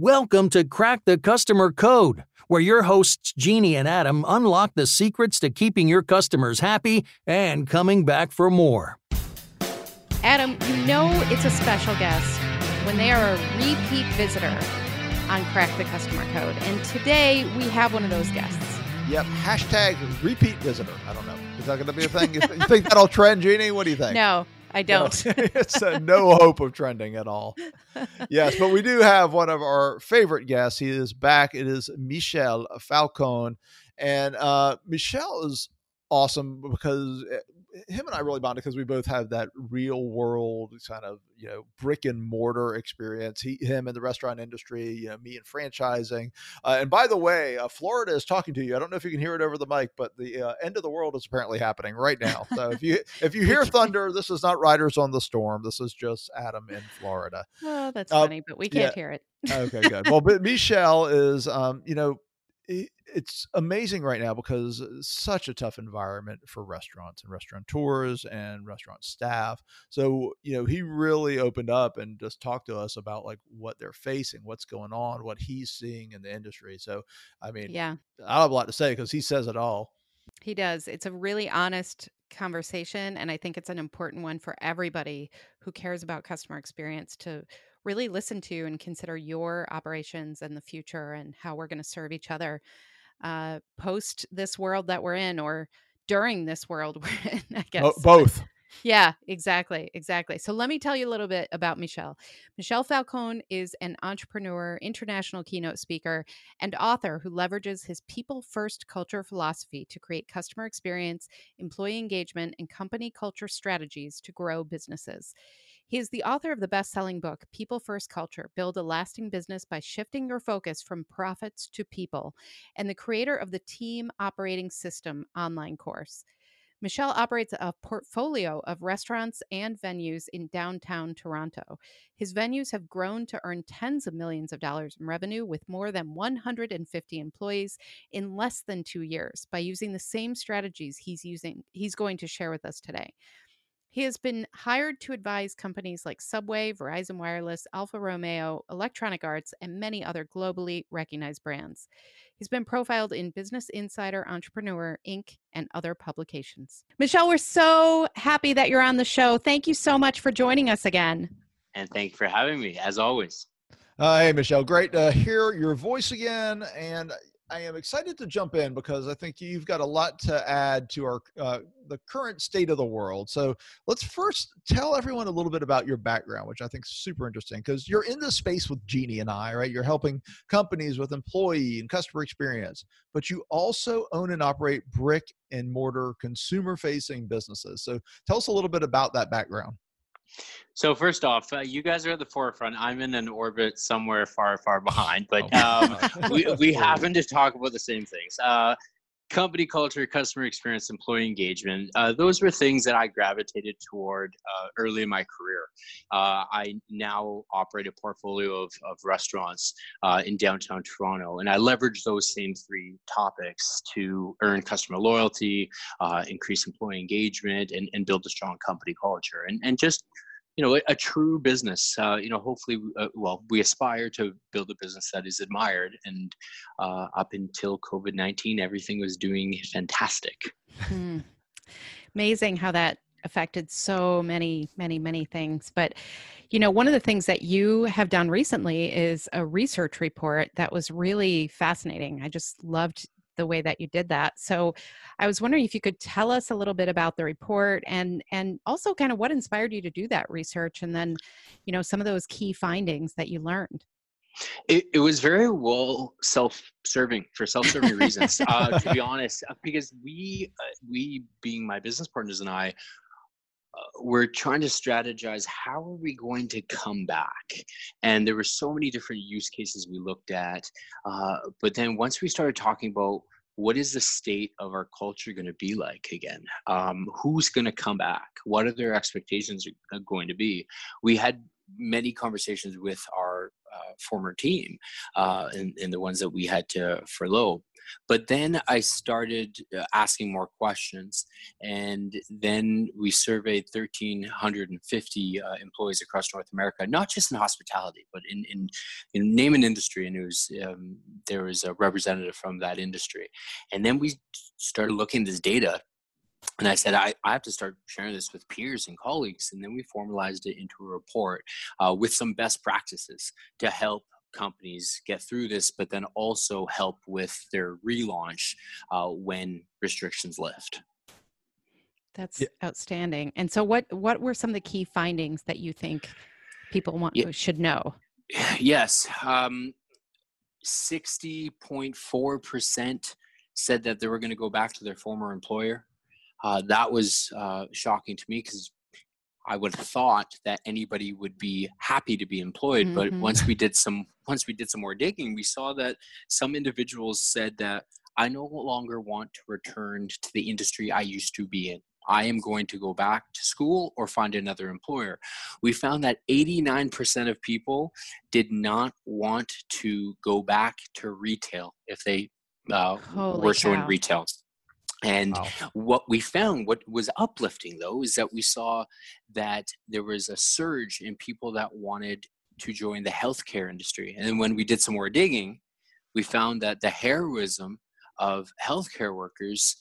Welcome to Crack the Customer Code, where your hosts Jeannie and Adam unlock the secrets to keeping your customers happy and coming back for more. Adam, you know it's a special guest when they are a repeat visitor on Crack the Customer Code. And today we have one of those guests. Yep. Hashtag repeat visitor. I don't know. Is that going to be a thing? you think that'll trend, Jeannie? What do you think? No, I don't. It's uh, no hope of trending at all. Yes, but we do have one of our favorite guests. He is back. It is Michel Falcon. And uh, Michel is awesome because eh, him and I really bonded because we both have that real world kind of you know brick and mortar experience. He, him in the restaurant industry, you know, me in franchising. Uh, and by the way, uh, Florida is talking to you. I don't know if you can hear it over the mic, but the uh, end of the world is apparently happening right now. So if you if you hear thunder, this is not Riders on the Storm. This is just Adam in Florida. Oh, that's uh, funny, but we can't yeah. hear it. okay, good. Well, but Michel is, um, you know, it's amazing right now because uh, such a tough environment for restaurants and restaurateurs and restaurant staff. So, you know, he really opened up and just talked to us about like what they're facing, what's going on, what he's seeing in the industry. So, I mean, yeah, I have a lot to say because he says it all. He does. It's a really honest conversation. And I think it's an important one for everybody who cares about customer experience to really listen to and consider your operations and the future and how we're going to serve each other uh, post this world that we're in or during this world we're in, I guess. both. Yeah, exactly. Exactly. So let me tell you a little bit about Michel. Michel Falcon is an entrepreneur, international keynote speaker, and author who leverages his people first culture philosophy to create customer experience, employee engagement, and company culture strategies to grow businesses. He is the author of the best selling book, People First Culture Build a Lasting Business by Shifting Your Focus from Profits to People, and the creator of the Team Operating System online course. Michel operates a portfolio of restaurants and venues in downtown Toronto. His venues have grown to earn tens of millions of dollars in revenue with more than 150 employees in less than 2 years by using the same strategies he's using he's going to share with us today. He has been hired to advise companies like Subway, Verizon Wireless, Alfa Romeo, Electronic Arts, and many other globally recognized brands. He's been profiled in Business Insider, Entrepreneur, Inc., and other publications. Michel, we're so happy that you're on the show. Thank you so much for joining us again. And thank you for having me, as always. Uh, hey, Michel, great to hear your voice again. And I am excited to jump in because I think you've got a lot to add to our uh, the current state of the world. So let's first tell everyone a little bit about your background, which I think is super interesting because you're in this space with Jeannie and I, right? You're helping companies with employee and customer experience, but you also own and operate brick and mortar consumer facing businesses. So tell us a little bit about that background. So first off, uh, you guys are at the forefront. I'm in an orbit somewhere far, far behind, but um, we, we happen to talk about the same things. Uh, company culture, customer experience, employee engagement. Uh, those were things that I gravitated toward uh, early in my career. Uh, I now operate a portfolio of, of restaurants uh, in downtown Toronto, and I leverage those same three topics to earn customer loyalty, uh, increase employee engagement, and, and build a strong company culture. And, and just you know, a, a true business. Uh, you know, hopefully, uh, well, we aspire to build a business that is admired. And uh, up until COVID nineteen, everything was doing fantastic. Hmm. Amazing how that affected so many, many, many things. But you know, one of the things that you have done recently is a research report that was really fascinating. I just loved the way that you did that. So I was wondering if you could tell us a little bit about the report and and also kind of what inspired you to do that research and then, you know, some of those key findings that you learned. It, it was very well self-serving for self-serving reasons, uh, to be honest, uh, because we, uh, we being my business partners and I, we're trying to strategize how are we going to come back? And there were so many different use cases we looked at uh, but then once we started talking about what is the state of our culture going to be like again? Um, who's going to come back? What are their expectations going to be? We had many conversations with our uh, former team uh, and, and the ones that we had to furlough. But then I started uh, asking more questions, and then we surveyed 1,350 uh, employees across North America, not just in hospitality, but in in, in name and industry. And it was um, there was a representative from that industry, and then we started looking at this data and I said, I, I have to start sharing this with peers and colleagues. And then we formalized it into a report uh, with some best practices to help companies get through this, but then also help with their relaunch uh, when restrictions lift. That's yeah. outstanding. And so, what what were some of the key findings that you think people want yeah. should know? Yes, um, sixty point four percent said that they were going to go back to their former employer. Uh, that was uh, shocking to me because I would have thought that anybody would be happy to be employed. Mm-hmm. But once we did some once we did some more digging, we saw that some individuals said that I no longer want to return to the industry I used to be in. I am going to go back to school or find another employer. We found that 89% of people did not want to go back to retail if they uh, were showing retail. And wow. what we found, what was uplifting though, is that we saw that there was a surge in people that wanted to join the healthcare industry. And when we did some more digging, we found that the heroism of healthcare workers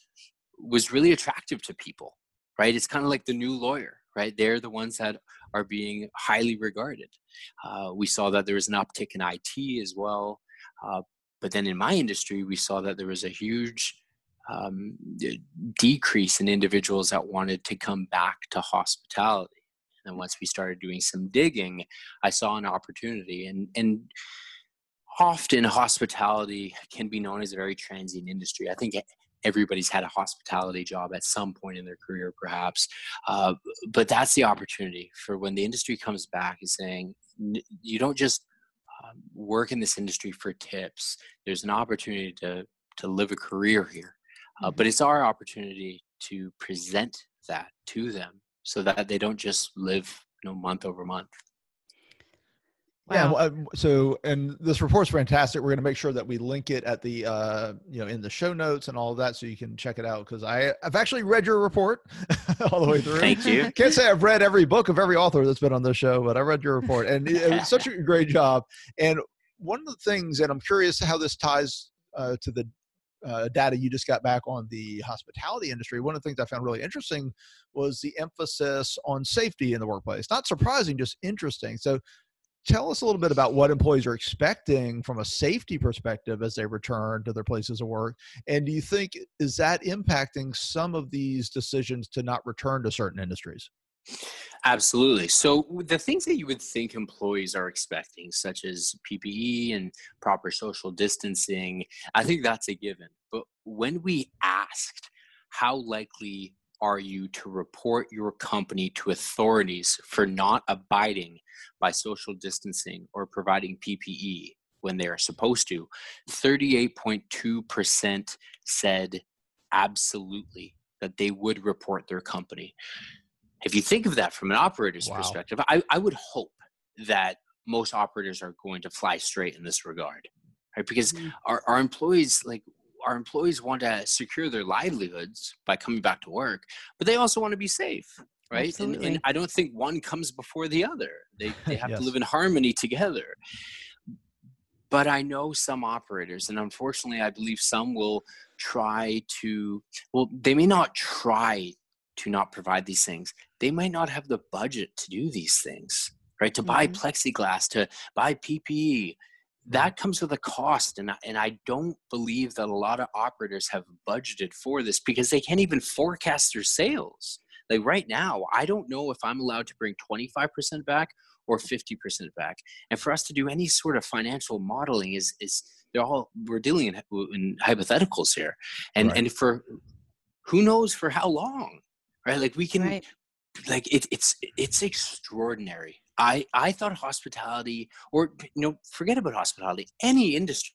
was really attractive to people, right? It's kind of like the new lawyer, right? They're the ones that are being highly regarded. Uh, we saw that there was an uptick in IT as well. Uh, but then in my industry, we saw that there was a huge um, decrease in individuals that wanted to come back to hospitality. And once we started doing some digging, I saw an opportunity. And, and often hospitality can be known as a very transient industry. I think everybody's had a hospitality job at some point in their career, perhaps. Uh, but that's the opportunity for when the industry comes back is saying, you don't just um, work in this industry for tips. There's an opportunity to to live a career here. Uh, but it's our opportunity to present that to them so that they don't just live you know month over month Wow. Yeah. Well, um, so, and this report's fantastic. We're going to make sure that we link it at the, uh, you know, in the show notes and all of that, so you can check it out. Because I, I've actually read your report all the way through. Thank you. Can't say I've read every book of every author that's been on this show, but I read your report, and it was such a great job. And one of the things, and I'm curious how this ties uh, to the uh, data you just got back on the hospitality industry, one of the things I found really interesting was the emphasis on safety in the workplace. Not surprising, just interesting. So, tell us a little bit about what employees are expecting from a safety perspective as they return to their places of work. And do you think is that impacting some of these decisions to not return to certain industries? Absolutely. So the things that you would think employees are expecting, such as PPE and proper social distancing, I think that's a given. But when we asked how likely are you to report your company to authorities for not abiding by social distancing or providing PPE when they are supposed to, 38.2% said absolutely that they would report their company if you think of that from an operator's wow. perspective, I, I would hope that most operators are going to fly straight in this regard, right? Because mm-hmm. our, our employees, like our employees want to secure their livelihoods by coming back to work, but they also want to be safe, right? And, and, I don't think one comes before the other. They, they have yes. to live in harmony together. But I know some operators, and unfortunately, I believe some will try to, well, they may not try to not provide these things. They might not have the budget to do these things, right? To mm-hmm. buy plexiglass, to buy PPE. That comes with a cost. And, and I don't believe that a lot of operators have budgeted for this because they can't even forecast their sales. Like right now, I don't know if I'm allowed to bring 25% back or 50% back. And for us to do any sort of financial modeling is, is they're all, we're dealing in, in hypotheticals here. And, right. and for who knows for how long right like we can right. Like it, it's it's extraordinary. I i thought hospitality or you know forget about hospitality any industry.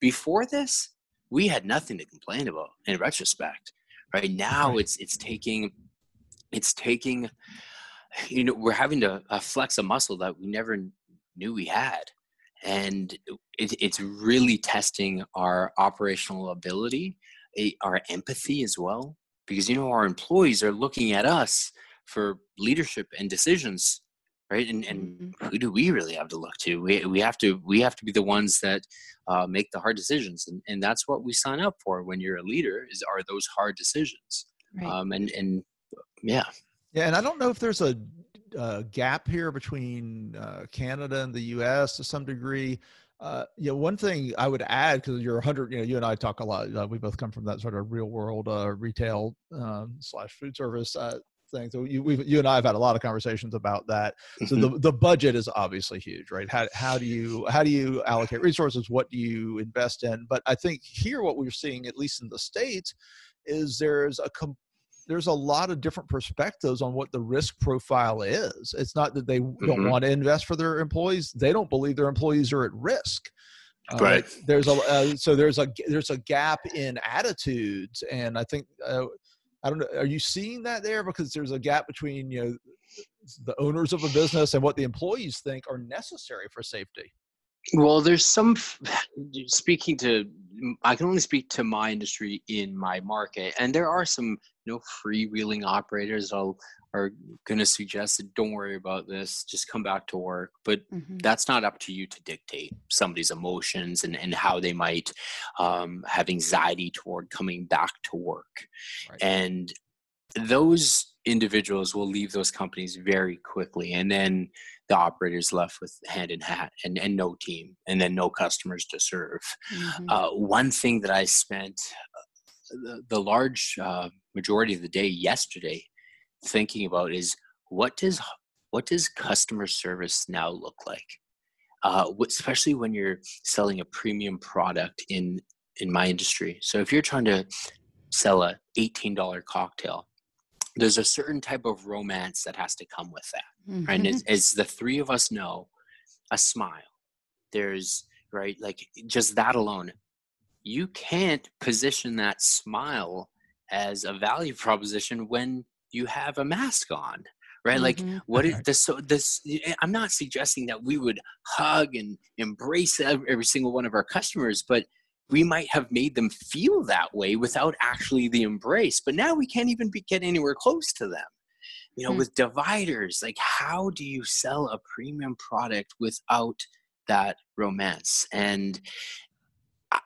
Before this we had nothing to complain about in retrospect right? Now right. it's it's taking it's taking you know we're having to uh, flex a muscle that we never knew we had. And it, it's really testing our operational ability eh, our empathy as well because you know our employees are looking at us for leadership and decisions right and and mm-hmm. who do we really have to look to we, we have to we have to be the ones that uh, make the hard decisions and, and that's what we sign up for when you're a leader is are those hard decisions right. um, and and yeah yeah and i don't know if there's a, a gap here between uh, canada and the us to some degree uh, yeah, one thing I would add because you're 100, you know, you and I talk a lot. Uh, we both come from that sort of real world uh, retail um, slash food service uh, thing. So you, you and I have had a lot of conversations about that. So the, mm-hmm. the budget is obviously huge, right? How, how do you how do you allocate resources? What do you invest in? But I think here what we're seeing, at least in the states, is there's a com- there's a lot of different perspectives on what the risk profile is. It's not that they mm-hmm. don't want to invest for their employees; they don't believe their employees are at risk. Uh, right. there's a uh, so there's a there's a gap in attitudes, and I think uh, I don't know. Are you seeing that there? Because there's a gap between you know the owners of a business and what the employees think are necessary for safety. Well, there's some speaking to I can only speak to my industry in my market, and there are some you know freewheeling operators I'll are going to suggest that don't worry about this, just come back to work. But mm-hmm. that's not up to you to dictate somebody's emotions and, and how they might um, have anxiety toward coming back to work. Right. And those individuals will leave those companies very quickly. And then the operators left with hand in hat and, and no team and then no customers to serve. Mm-hmm. Uh, one thing that I spent uh, the, the large uh, majority of the day yesterday thinking about is what does what does customer service now look like? Uh, especially when you're selling a premium product in in my industry. So if you're trying to sell a $18 cocktail there's a certain type of romance that has to come with that mm-hmm. right? And as, as the three of us know a smile there's right like just that alone you can't position that smile as a value proposition when you have a mask on right mm-hmm. like what is this so this i'm not suggesting that we would hug and embrace every single one of our customers but we might have made them feel that way without actually the embrace but now we can't even be, get anywhere close to them you know mm-hmm. with dividers like how do you sell a premium product without that romance and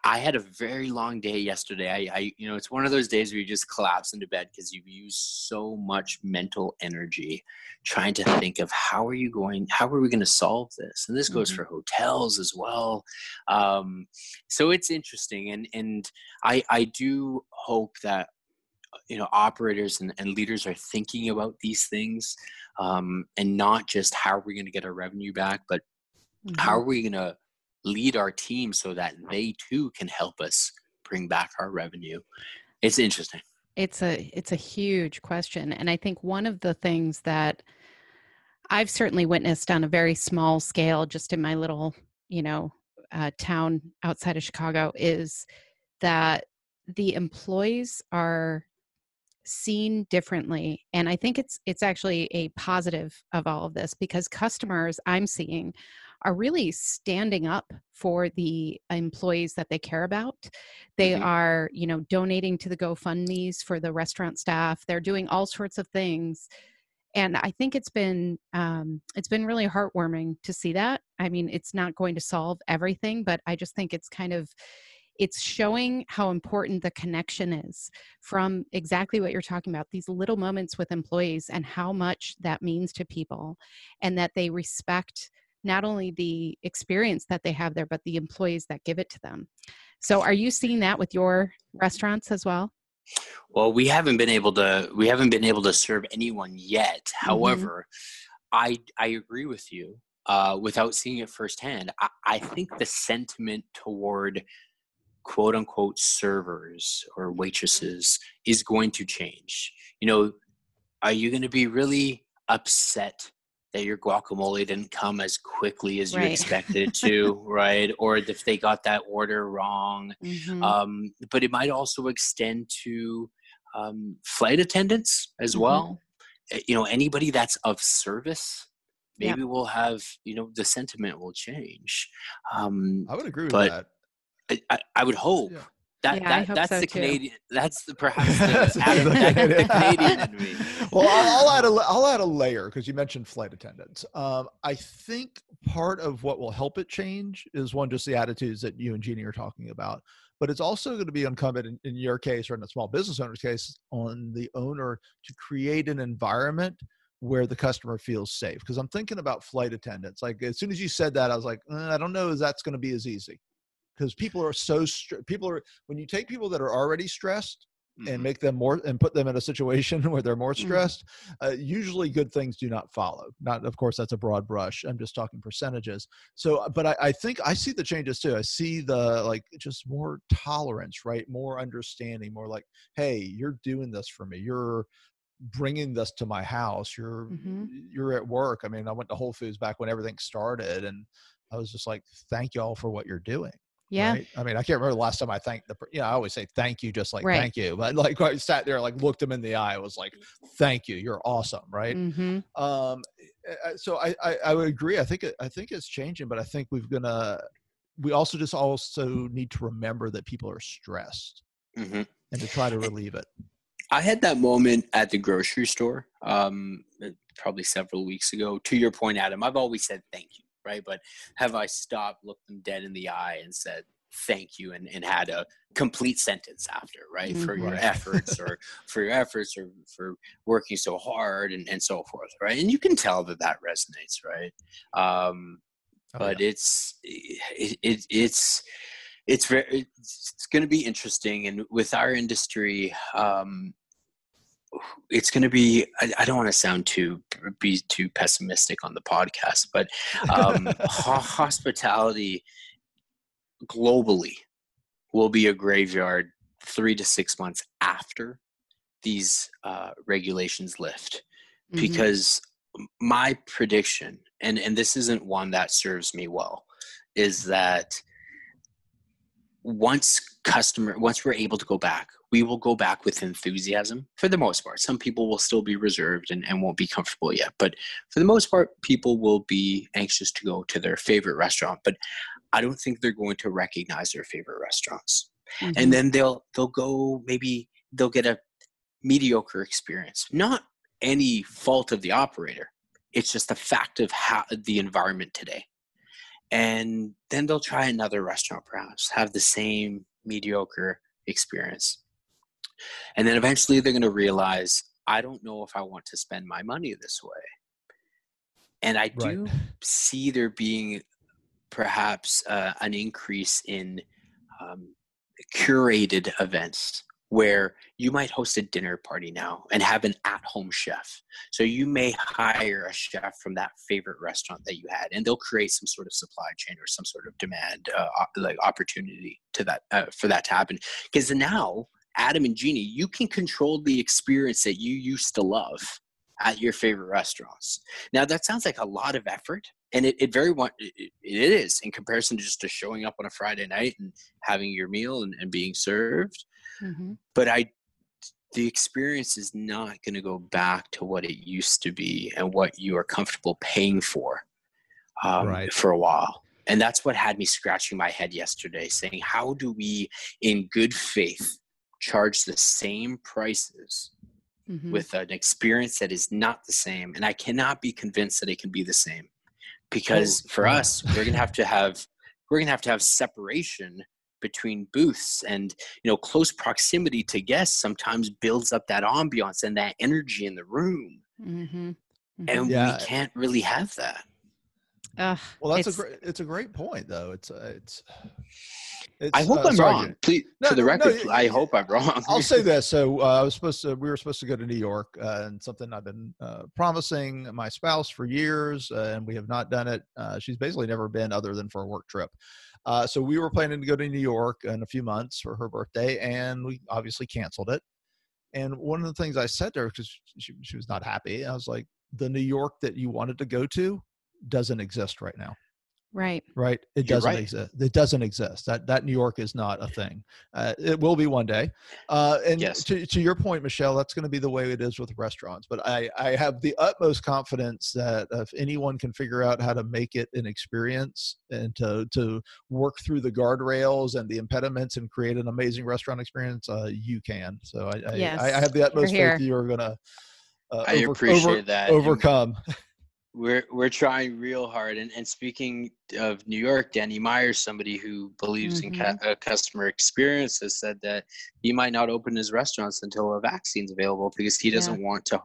I had a very long day yesterday. I, I, you know, it's one of those days where you just collapse into bed because you've used so much mental energy trying to think of how are you going, how are we going to solve this? And this goes mm-hmm. for hotels as well. Um, so it's interesting, and and I I do hope that you know operators and, and leaders are thinking about these things um, and not just how are we going to get our revenue back, but mm-hmm. how are we going to lead our team so that they too can help us bring back our revenue. It's interesting. It's a it's a huge question and i think one of the things that i've certainly witnessed on a very small scale just in my little you know uh, town outside of chicago is that the employees are seen differently and i think it's it's actually a positive of all of this because customers i'm seeing are really standing up for the employees that they care about. They mm-hmm. are, you know, donating to the GoFundMe's for the restaurant staff. They're doing all sorts of things. And I think it's been um, it's been really heartwarming to see that. I mean, it's not going to solve everything, but I just think it's kind of it's showing how important the connection is from exactly what you're talking about these little moments with employees and how much that means to people and that they respect not only the experience that they have there, but the employees that give it to them. So, are you seeing that with your restaurants as well? Well, we haven't been able to we haven't been able to serve anyone yet. Mm-hmm. However, I I agree with you. Uh, without seeing it firsthand, I, I think the sentiment toward quote unquote servers or waitresses is going to change. You know, are you going to be really upset that your guacamole didn't come as quickly as you right. expected it to, right? Or if they got that order wrong. Mm-hmm. Um, but it might also extend to um, flight attendants as mm-hmm. well. Eh, you know, anybody that's of service. maybe we'll have you know the sentiment will change um I would agree with but- that. I, I, I would hope Yeah. that, Yeah, I that hope that's so the too. canadian that's the perhaps That's the, the Adam, that- the Canadian. canadian in me well, I'll, I'll add a I'll add a layer because you mentioned flight attendants. Um, I think part of what will help it change is one just the attitudes that you and Jeannie are talking about, but it's also going to be incumbent in, in your case or in a small business owner's case on the owner to create an environment where the customer feels safe. Because I'm thinking about flight attendants. Like as soon as you said that, I was like, "Uh, I don't know if that's going to be as easy because people are so str- people are when you take people that are already stressed and Mhm. make them more and put them in a situation where they're more Mhm. stressed uh, usually good things do not follow. Not of course that's a broad brush. I'm just talking percentages. So but I, I think i see the changes too. I see the like just more tolerance right? More understanding more like hey you're doing this for me. You're bringing this to my house. You're Mhm. you're at work. I mean i went to whole foods back when everything started and i was just like thank y'all for what you're doing Yeah. Right? I mean, I can't remember the last time I thanked the, per- you know, I always say thank you, just like Right. thank you. But like I sat there, like looked him in the eye, I was like, thank you, you're awesome. Right. Mm-hmm. Um, uh, so I, I, I would agree. I think, it, I think it's changing, but I think we've gonna, we also just also need to remember that people are stressed Mhm. and to try to relieve it. I had that moment at the grocery store, um, uh, probably several weeks ago. To your point, Adam, I've always said thank you, right? But have I stopped, looked them dead in the eye, and said thank you, and, and had a complete sentence after, right, for your Mhm. efforts or for your efforts or for working so hard and, and so forth, right? And you can tell that that resonates, right? Um, Oh, but yeah. it's it, it it's it's very it's, it's going to be interesting and with our industry um it's going to be I, I don't want to sound too be too pessimistic on the podcast but um ho- hospitality globally will be a graveyard 3 to 6 months after these uh regulations lift Mm-hmm. because my prediction and and this isn't one that serves me well is that once customer once we're able to go back we will go back with enthusiasm for the most part. Some people will still be reserved and, and won't be comfortable yet but for the most part people will be anxious to go to their favorite restaurant but i don't think they're going to recognize their favorite restaurants. Mm-hmm. and then they'll they'll go maybe they'll get a mediocre experience not any fault of the operator. It's just a fact of how the environment today. And then they'll try another restaurant perhaps have the same mediocre experience and then eventually they're going to realize i don't know if i want to spend my money this way. And i Right. do see there being perhaps uh, an increase in um, curated events where you might host a dinner party now and have an at-home chef. So you may hire a chef from that favorite restaurant that you had and they'll create some sort of supply chain or some sort of demand uh, like opportunity to that uh, for that to happen. Because now adam and jeannie you can control the experience that you used to love at your favorite restaurants now that sounds like a lot of effort and it, it very much it, it it is in comparison to just to showing up on a friday night and having your meal and, and being served Mm-hmm. but i the experience is not going to go back to what it used to be and what you are comfortable paying for um, Right. for a while and that's what had me scratching my head yesterday saying how do we in good faith charge the same prices Mm-hmm. with an experience that is not the same and i cannot be convinced that it can be the same because for yeah. us we're going to have to have we're going to have to have separation between booths and you know close proximity to guests sometimes builds up that ambiance and that energy in the room Mm-hmm. and Yeah. we can't really have that Ugh, Well, that's it's- a great, it's a great point though. It's, uh, it's, it's i hope uh, i'm sorry, wrong please No, for the no, record y- i y- hope i'm wrong I'll say this. So uh, I was supposed to. We were supposed to go to New York, uh, and something I've been uh, promising my spouse for years, uh, and we have not done it. Uh, she's basically never been other than for a work trip. Uh, so we were planning to go to New York in a few months for her birthday, and we obviously canceled it. And one of the things I said to her because she, she was not happy, I was like, "The New York that you wanted to go to doesn't exist right now." Right. Right. It You're doesn't right. exist. It doesn't exist. That that New York is not a thing. Uh, it will be one day. Uh, and Yes. to, to your point, Michel, that's going to be the way it is with restaurants. But I, I have the utmost confidence that if anyone can figure out how to make it an experience and to to work through the guardrails and the impediments and create an amazing restaurant experience, uh, you can. So I, I, Yes. I, I have the utmost here. faith you're going to uh, I over- appreciate over- that. and overcome. We're we're trying real hard. And, and speaking of New York, Danny Myers, somebody who believes in Mm-hmm. cu- uh, customer experience, has said that he might not open his restaurants until a vaccine's available because he doesn't want to.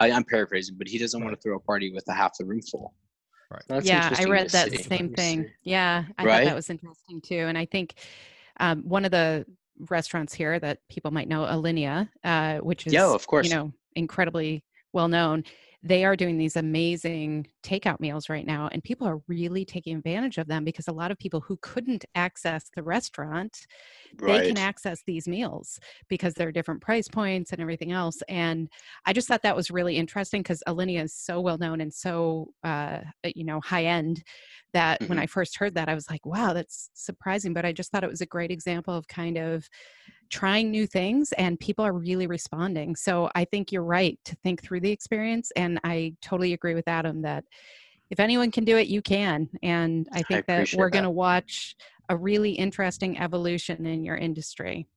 I, I'm paraphrasing, but he doesn't want to throw a party with a half the room full. Right. That's yeah, I read that see. same thing. Yeah, I thought that was interesting too. And I think um, one of the restaurants here that people might know, Alinea, uh, which is Yeah, of course. you know incredibly well known. They are doing these amazing takeout meals right now, and people are really taking advantage of them because a lot of people who couldn't access the restaurant they can access these meals because there are different price points and everything else. And I just thought that was really interesting because Alinea is so well known and so uh, you know high end that when Mhm. I first heard that, I was like, wow, that's surprising. But I just thought it was a great example of kind of trying new things and people are really responding. So I think you're right to think through the experience. And I totally agree with Adam that if anyone can do it, you can. And I think that we're going to watch a really interesting evolution in your industry.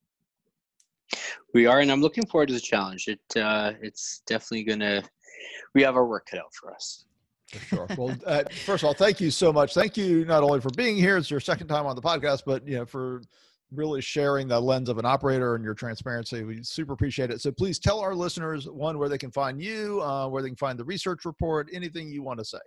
We are, and I'm looking forward to the challenge. It uh, it's definitely gonna. We have our work cut out for us. For sure. Well, uh, first of all, thank you so much. Thank you not only for being here, it's your second time on the podcast, but you know for really sharing the lens of an operator and your transparency. We super appreciate it. So please tell our listeners one where they can find you, uh, where they can find the research report, anything you want to say.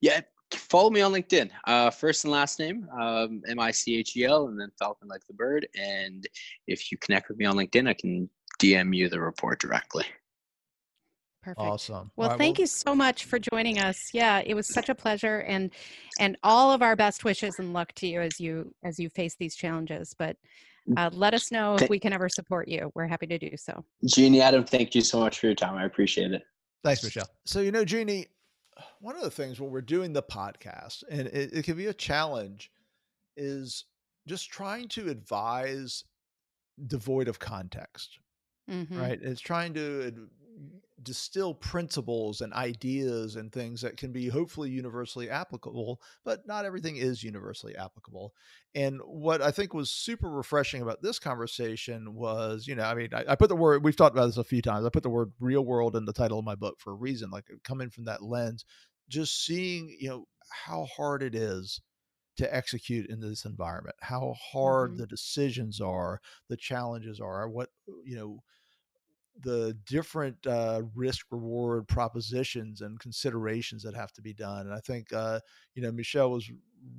Yeah, follow me on LinkedIn. Uh, first and last name, um, M I C H E L, and then Falcon like the bird. And if you connect with me on LinkedIn, I can DM you the report directly. Perfect. Awesome. Well, All right, thank you so much for joining us. Yeah, it was such a pleasure, and and all of our best wishes and luck to you as you as you face these challenges. But uh, let us know if we can ever support you. We're happy to do so. Jeannie, Adam, thank you so much for your time. I appreciate it. Thanks, Michel. So, you know, Jeannie, one of the things when we're doing the podcast, and it, it can be a challenge, is just trying to advise devoid of context, Mhm. right? It's trying to ad- distill principles and ideas and things that can be hopefully universally applicable, but not everything is universally applicable. And what I think was super refreshing about this conversation was, you know, I mean, I, I put the word, we've talked about this a few times. I put the word real world in the title of my book for a reason, like coming from that lens, just seeing, you know, how hard it is to execute in this environment, how hard Mhm. the decisions are, the challenges are, what, you know, the different uh, risk reward propositions and considerations that have to be done. And I think, uh, you know, Michel was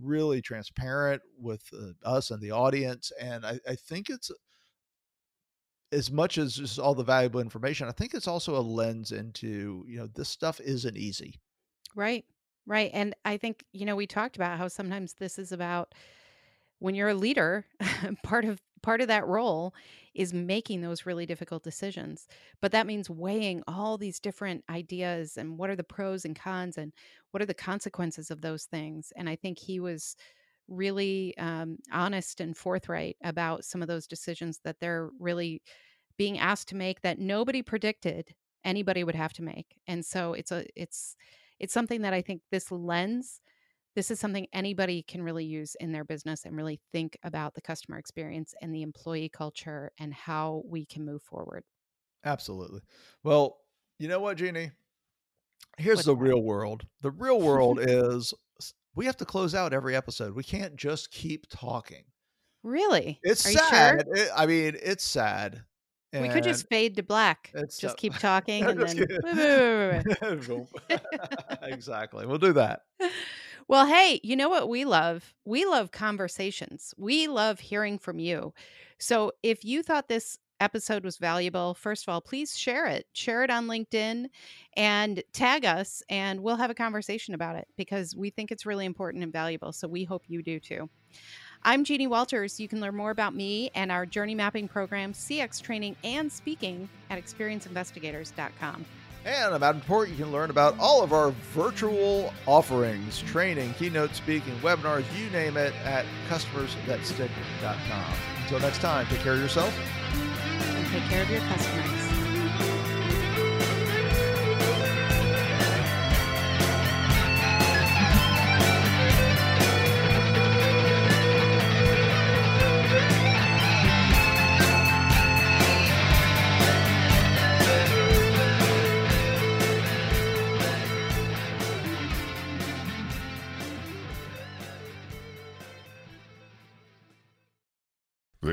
really transparent with uh, us and the audience. And I, I think it's as much as just all the valuable information, I think it's also a lens into, you know, this stuff isn't easy. Right. Right. And I think, you know, we talked about how sometimes this is about when you're a leader, part of part of that role is making those really difficult decisions. But that means weighing all these different ideas and what are the pros and cons and what are the consequences of those things. And I think he was really um, honest and forthright about some of those decisions that they're really being asked to make that nobody predicted anybody would have to make. And so it's a it's it's something that I think this lens, this is something anybody can really use in their business and really think about the customer experience and the employee culture and how we can move forward. Absolutely. Well, you know what, Jeannie? Here's What's the that? real world. The real world is we have to close out every episode. We can't just keep talking. Really? It's Are sad. sure? It- I mean, it's sad. We could just fade to black. It's Just keep talking and then. exactly. We'll do that. Well, hey, you know what we love? We love conversations. We love hearing from you. So if you thought this episode was valuable, first of all, please share it. Share it on LinkedIn and tag us, and we'll have a conversation about it because we think it's really important and valuable. So we hope you do too. I'm Jeannie Walters. You can learn more about me and our journey mapping program, CX training, and speaking at experienceinvestigators.com. And Adam Port. You can learn about all of our virtual offerings, training, keynote speaking, webinars, you name it, at customersthatstick.com. Until next time, take care of yourself. And take care of your customers.